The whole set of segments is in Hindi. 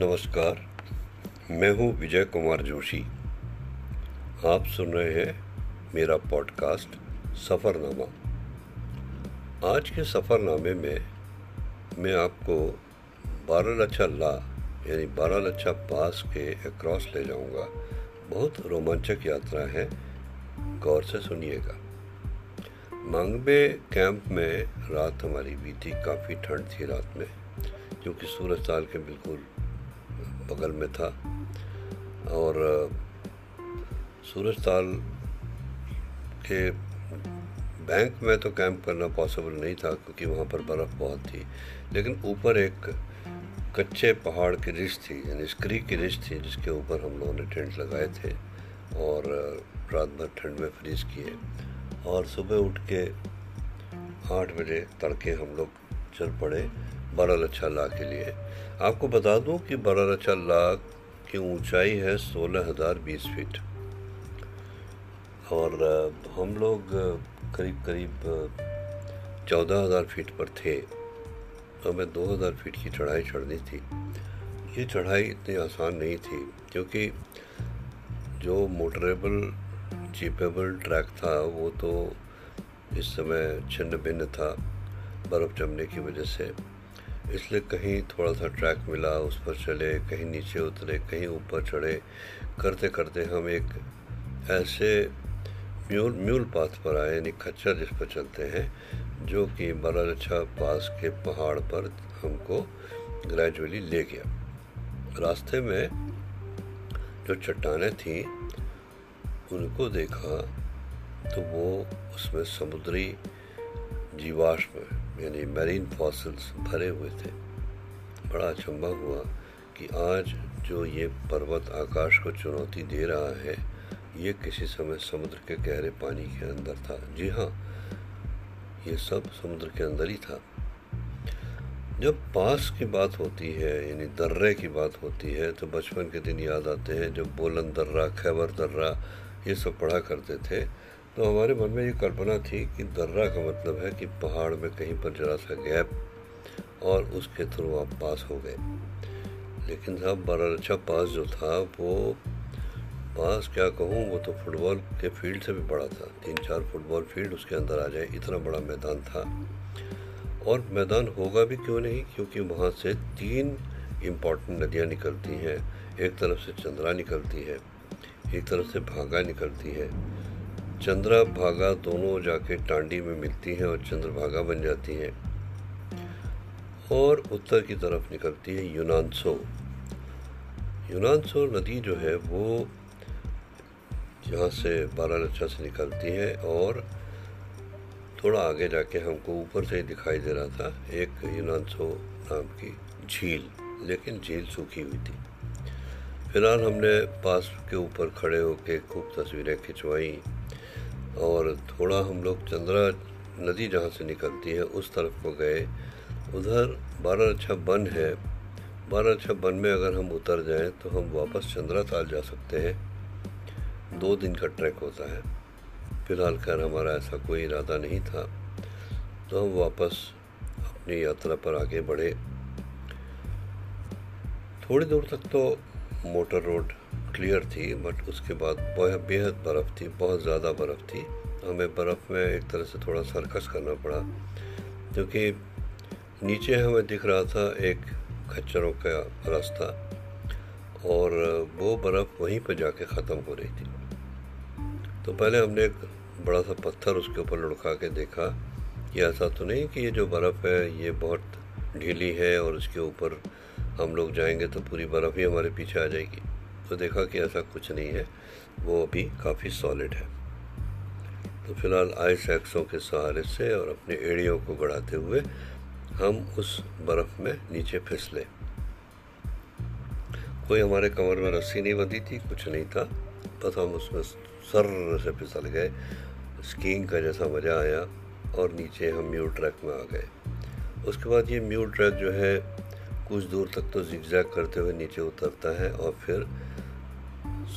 नमस्कार, मैं हूँ विजय कुमार जोशी। आप सुन रहे हैं मेरा पॉडकास्ट सफ़रनामा। आज के सफ़रनामे में मैं आपको बारह लच्छा ला, यानी बारह लच्छा पास के अक्रॉस ले जाऊँगा। बहुत रोमांचक यात्रा है, गौर से सुनिएगा। मांगबे कैंप में रात हमारी बीती काफ़ी ठंड थी रात में क्योंकि सूरज ताल के बिल्कुल बगल में था। और सूरज ताल के बैंक में तो कैंप करना पॉसिबल नहीं था, क्योंकि वहाँ पर बर्फ़ बहुत थी। लेकिन ऊपर एक कच्चे पहाड़ की रिश थी, यानी स्क्री की रिश थी, जिसके ऊपर हम लोगों ने टेंट लगाए थे और रात भर ठंड में फ्रीज किए। और सुबह उठ के आठ बजे तड़के हम लोग चल पड़े। बारह लच्छा ला के लिए। आपको बता दूँ कि बारह लच्छा ला की ऊंचाई है सोलह हज़ार बीस फीट। और हम लोग करीब करीब चौदह हज़ार फीट पर थे। हमें दो हज़ार फीट की चढ़ाई चढ़नी थी। ये चढ़ाई इतनी आसान नहीं थी, क्योंकि जो मोटरेबल जीपेबल ट्रैक था, वो तो इस समय छिन्न भिन्न था बर्फ़ जमने की वजह से। इसलिए कहीं थोड़ा सा ट्रैक मिला, उस पर चले, कहीं नीचे उतरे, कहीं ऊपर चढ़े करते करते हम एक ऐसे म्यूल म्यूल पाथ पर आए, यानी खच्चर जिस पर चलते हैं, जो कि बरालच्छा पास के पहाड़ पर हमको ग्रेजुअली ले गया। रास्ते में जो चट्टानें थीं, उनको देखा तो वो उसमें समुद्री जीवाश्म यानी मैरीन फॉसिल्स भरे हुए थे। बड़ा अचंबा हुआ कि आज जो ये पर्वत आकाश को चुनौती दे रहा है, ये किसी समय समुद्र के गहरे पानी के अंदर था। जी हाँ ये सब समुद्र के अंदर ही था। जब पास की बात होती है, यानी दर्रे की बात होती है तो बचपन के दिन याद आते हैं जब बोलन दर्रा खैबर दर्रा ये सब पढ़ा करते थे। तो हमारे मन में ये कल्पना थी कि दर्रा का मतलब है कि पहाड़ में कहीं पर जरा सा गैप और उसके थ्रू आप पास हो गए। लेकिन साहब बारारछा पास जो था, वो पास क्या कहूँ, वो तो फुटबॉल के फ़ील्ड से भी बड़ा था। तीन चार फुटबॉल फ़ील्ड उसके अंदर आ जाए, इतना बड़ा मैदान था। और मैदान होगा भी क्यों नहीं? क्योंकि वहाँ से तीन इंपॉर्टेंट नदियाँ निकलती हैं। एक तरफ़ से चंद्रा निकलती है, एक तरफ़ से भागा निकलती है। चंद्रा भागा दोनों जाके टांडी में मिलती हैं और चंद्रभागा बन जाती हैं। और उत्तर की तरफ़ निकलती है यूनानसो। यूनानसो नदी जो है वो यहाँ से बारालच्छा से निकलती है और थोड़ा आगे जाके हमको ऊपर से ही दिखाई दे रहा था, एक यूनानसो नाम की झील, लेकिन झील सूखी हुई थी। फ़िलहाल हमने पास के ऊपर खड़े होकर खूब तस्वीरें खिंचवाई। और थोड़ा हम लोग चंद्रा नदी जहाँ से निकलती है, उस तरफ़ को गए। उधर बारह अच्छा बन है। बारह अच्छा बन में अगर हम उतर जाएँ तो हम वापस चंद्रा ताल जा सकते हैं। दो दिन का ट्रैक होता है। फ़िलहाल खैर हमारा ऐसा कोई इरादा नहीं था। तो हम वापस अपनी यात्रा पर आगे बढ़े। थोड़ी दूर तक तो मोटर रोड क्लियर थी बट उसके बाद बेहद बर्फ़ थी, बहुत ज़्यादा बर्फ़ थी। हमें बर्फ़ में एक तरह से थोड़ा सर्कस करना पड़ा, क्योंकि नीचे हमें दिख रहा था एक खच्चरों का रास्ता, और वो बर्फ़ वहीं पर जाके ख़त्म हो रही थी। तो पहले हमने एक बड़ा सा पत्थर उसके ऊपर लुढ़का के देखा। कि ऐसा तो नहीं कि ये जो बर्फ़ है, ये बहुत ढीली है और उसके ऊपर हम लोग जाएँगे तो पूरी बर्फ़ ही हमारे पीछे आ जाएगी। तो देखा कि ऐसा कुछ नहीं है। वो अभी काफ़ी सॉलिड है। तो फ़िलहाल आइस एक्सों के सहारे से और अपने एड़ियों को बढ़ाते हुए हम उस बर्फ़ में नीचे फिसले कोई हमारे कमर में रस्सी नहीं बंधी थी, कुछ नहीं था। बस हम उसमें सर से फिसल गए। स्कीइंग का जैसा मज़ा आया और नीचे हम म्यू ट्रैक में आ गए। उसके बाद ये म्यू ट्रैक जो है, कुछ दूर तक तो जिगजैग करते हुए नीचे उतरता है और फिर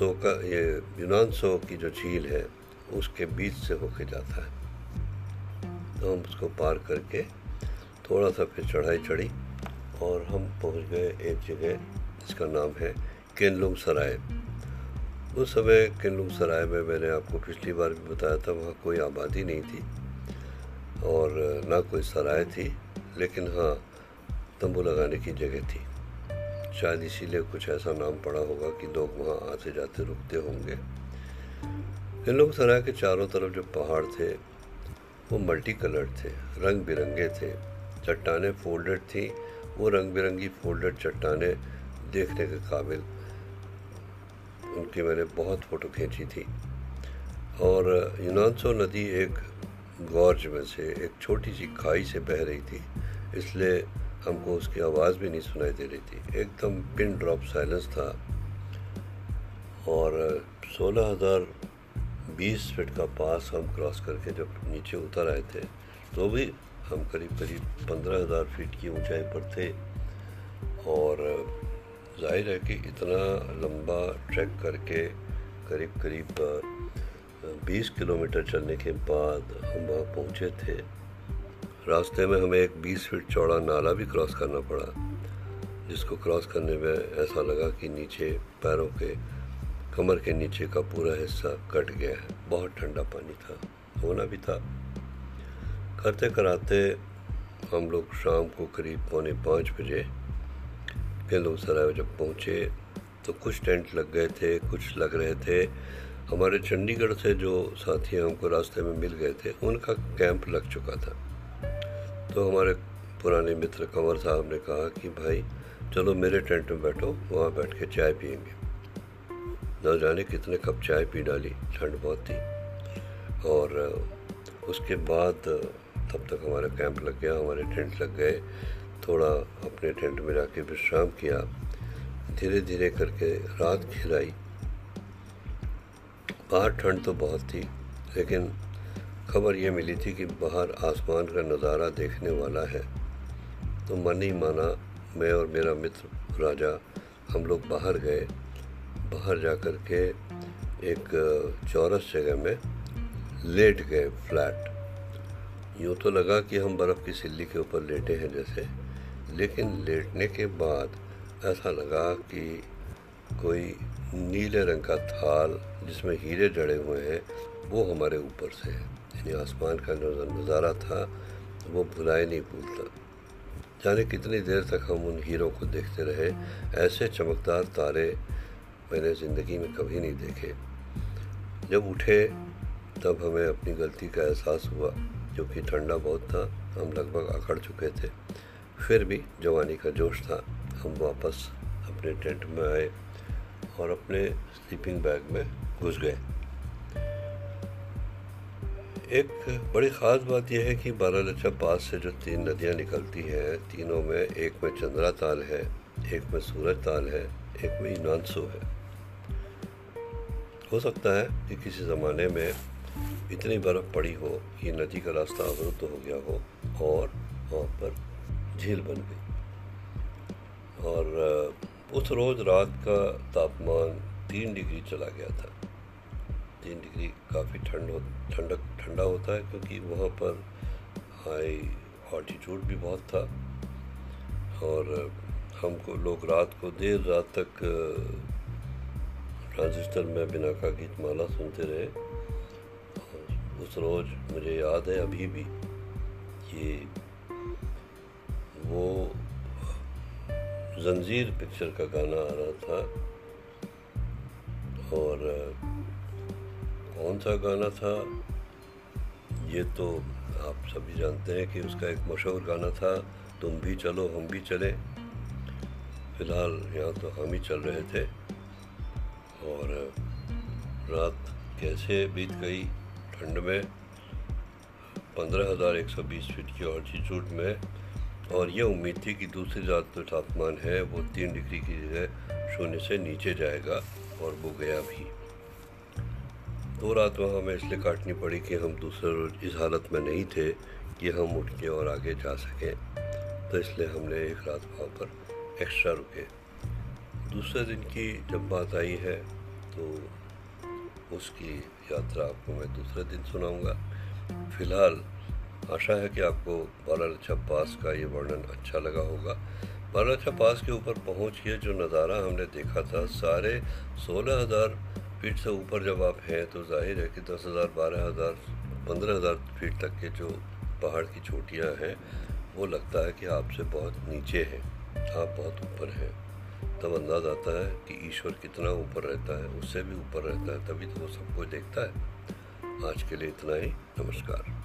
सो का ये यूनान सो की जो झील है, उसके बीच से होके जाता है। तो हम उसको पार करके थोड़ा सा फिर चढ़ाई चढ़ी और हम पहुँच गए एक जगह जिसका नाम है केनलुंग सराय उस समय केनलुंग सराय में मैंने आपको पिछली बार भी बताया था, वहाँ कोई आबादी नहीं थी और ना कोई सराय थी, लेकिन हाँ तंबू लगाने की जगह थी। शायद इसीलिए कुछ ऐसा नाम पड़ा होगा कि लोग वहाँ आते जाते रुकते होंगे। इन लोग सराय के चारों तरफ़ जो पहाड़ थे, वो मल्टी कलर्ड थे रंग बिरंगे थे। चट्टाने फोल्डेड थी, वो रंग बिरंगी फोल्डेड चट्टाने देखने के काबिल उनकी मैंने बहुत फ़ोटो खींची थी। और यूनानसो नदी एक गौर्ज में से एक छोटी सी खाई से बह रही थी, इसलिए हमको उसकी आवाज़ भी नहीं सुनाई दे रही थी। एकदम पिन ड्रॉप साइलेंस था। और सोलह हज़ार बीस फीट का पास हम क्रॉस करके जब नीचे उतर आए थे तो भी हम करीब करीब पंद्रह हज़ार फीट की ऊंचाई पर थे। और ज़ाहिर है कि इतना लंबा ट्रैक करके करीब करीब बीस किलोमीटर चलने के बाद हम वहाँ पहुँचे थे। रास्ते में हमें एक बीस फीट चौड़ा नाला भी क्रॉस करना पड़ा, जिसको क्रॉस करने में ऐसा लगा कि नीचे पैरों के, कमर के नीचे का पूरा हिस्सा कट गया है। बहुत ठंडा पानी था होना भी था। करते कराते हम लोग शाम को करीब पौने पाँच बजे सराय जब पहुँचे तो कुछ टेंट लग गए थे, कुछ लग रहे थे। हमारे चंडीगढ़ से जो साथी हमको रास्ते में मिल गए थे, उनका कैंप लग चुका था। तो हमारे पुराने मित्र कंवर साहब ने कहा कि भाई, चलो मेरे टेंट में बैठो, वहाँ बैठ के चाय पियेंगे। न जाने कितने कप चाय पी डाली, ठंड बहुत थी। और, उसके बाद, तब तक हमारा कैंप लग गया, हमारे टेंट लग गए। थोड़ा अपने टेंट में जाके विश्राम किया। धीरे धीरे करके रात खिलाई। बाहर ठंड तो बहुत थी, लेकिन खबर ये मिली थी कि बाहर आसमान का नज़ारा देखने वाला है। तो मन ही माना मैं और मेरा मित्र राजा हम लोग बाहर गए। बाहर जा कर के एक चौरस जगह में लेट गए फ्लैट। यूँ तो लगा कि हम बर्फ़ की सिल्ली के ऊपर लेटे हैं जैसे, लेकिन लेटने के बाद ऐसा लगा कि कोई नीले रंग का थाल जिसमें हीरे जड़े हुए हैं, वो हमारे ऊपर से है। यानी आसमान का जो नज़ारा था, वो भुलाए नहीं भूलता। जाने कितनी देर तक हम उन हीरों को देखते रहे, ऐसे चमकदार तारे मैंने ज़िंदगी में कभी नहीं देखे। जब उठे, तब हमें अपनी गलती का एहसास हुआ, जो कि ठंडा बहुत था, हम लगभग अकड़ चुके थे। फिर भी जवानी का जोश था, हम वापस अपने टेंट में आए और अपने स्लीपिंग बैग में घुस गए। एक बड़ी ख़ास बात यह है कि बारह लच्छा पास से जो तीन नदियाँ निकलती हैं, तीनों में एक में चंद्रा ताल है, एक में सूरज ताल है, एक में इनानसो है। हो सकता है कि किसी ज़माने में इतनी बर्फ़ पड़ी हो कि नदी का रास्ता अवरुद्ध हो गया हो और वहाँ पर झील बन गई। और उस रोज़ रात का तापमान तीन डिग्री चला गया था। तीन डिग्री काफ़ी ठंड हो, ठंडक, ठंडा होता है क्योंकि वहाँ पर हाई ऑल्टीट्यूड भी बहुत था। और हमको लोग रात को देर रात तक ट्रांजिस्टर में बिना का गीत माला सुनते रहे। उस रोज़ मुझे याद है अभी भी कि वो जंजीर पिक्चर का गाना आ रहा था। और कौन सा गाना था? ये तो आप सभी जानते हैं कि उसका एक मशहूर गाना था, तुम भी चलो, हम भी चले। फ़िलहाल यहाँ तो हम ही चल रहे थे। और रात कैसे बीत गई ठंड में? पंद्रह हज़ार एक सौ बीस फीट की ऑल्टीट्यूड में। और ये उम्मीद थी कि दूसरी रात जो तापमान है, वो तीन डिग्री की जगह शून्य से नीचे जाएगा, और वो गया भी। दो रात वहाँ हमें इसलिए काटनी पड़ी कि हम दूसरे रोज इस हालत में नहीं थे कि हम उठ के और आगे जा सकें। तो इसलिए हमने एक रात वहाँ पर एक्स्ट्रा रुके। दूसरे दिन की जब बात आई है तो उसकी यात्रा आपको मैं दूसरे दिन सुनाऊँगा। फ़िलहाल आशा है कि आपको बाला अच्छा पास का ये वर्णन अच्छा लगा होगा। बाराचा पास के ऊपर पहुँच के जो नज़ारा हमने देखा था, सारे सोलह हज़ार फीट से ऊपर जब आप हैं तो ज़ाहिर है कि दस हज़ार, बारह हज़ार, पंद्रह हज़ार फीट तक के जो पहाड़ की चोटियाँ हैं, वो लगता है कि आपसे बहुत नीचे हैं। आप बहुत ऊपर हैं। तब अंदाज आता है कि ईश्वर कितना ऊपर रहता है, उससे भी ऊपर रहता है, तभी तो वो सबको देखता है। आज के लिए इतना ही। नमस्कार।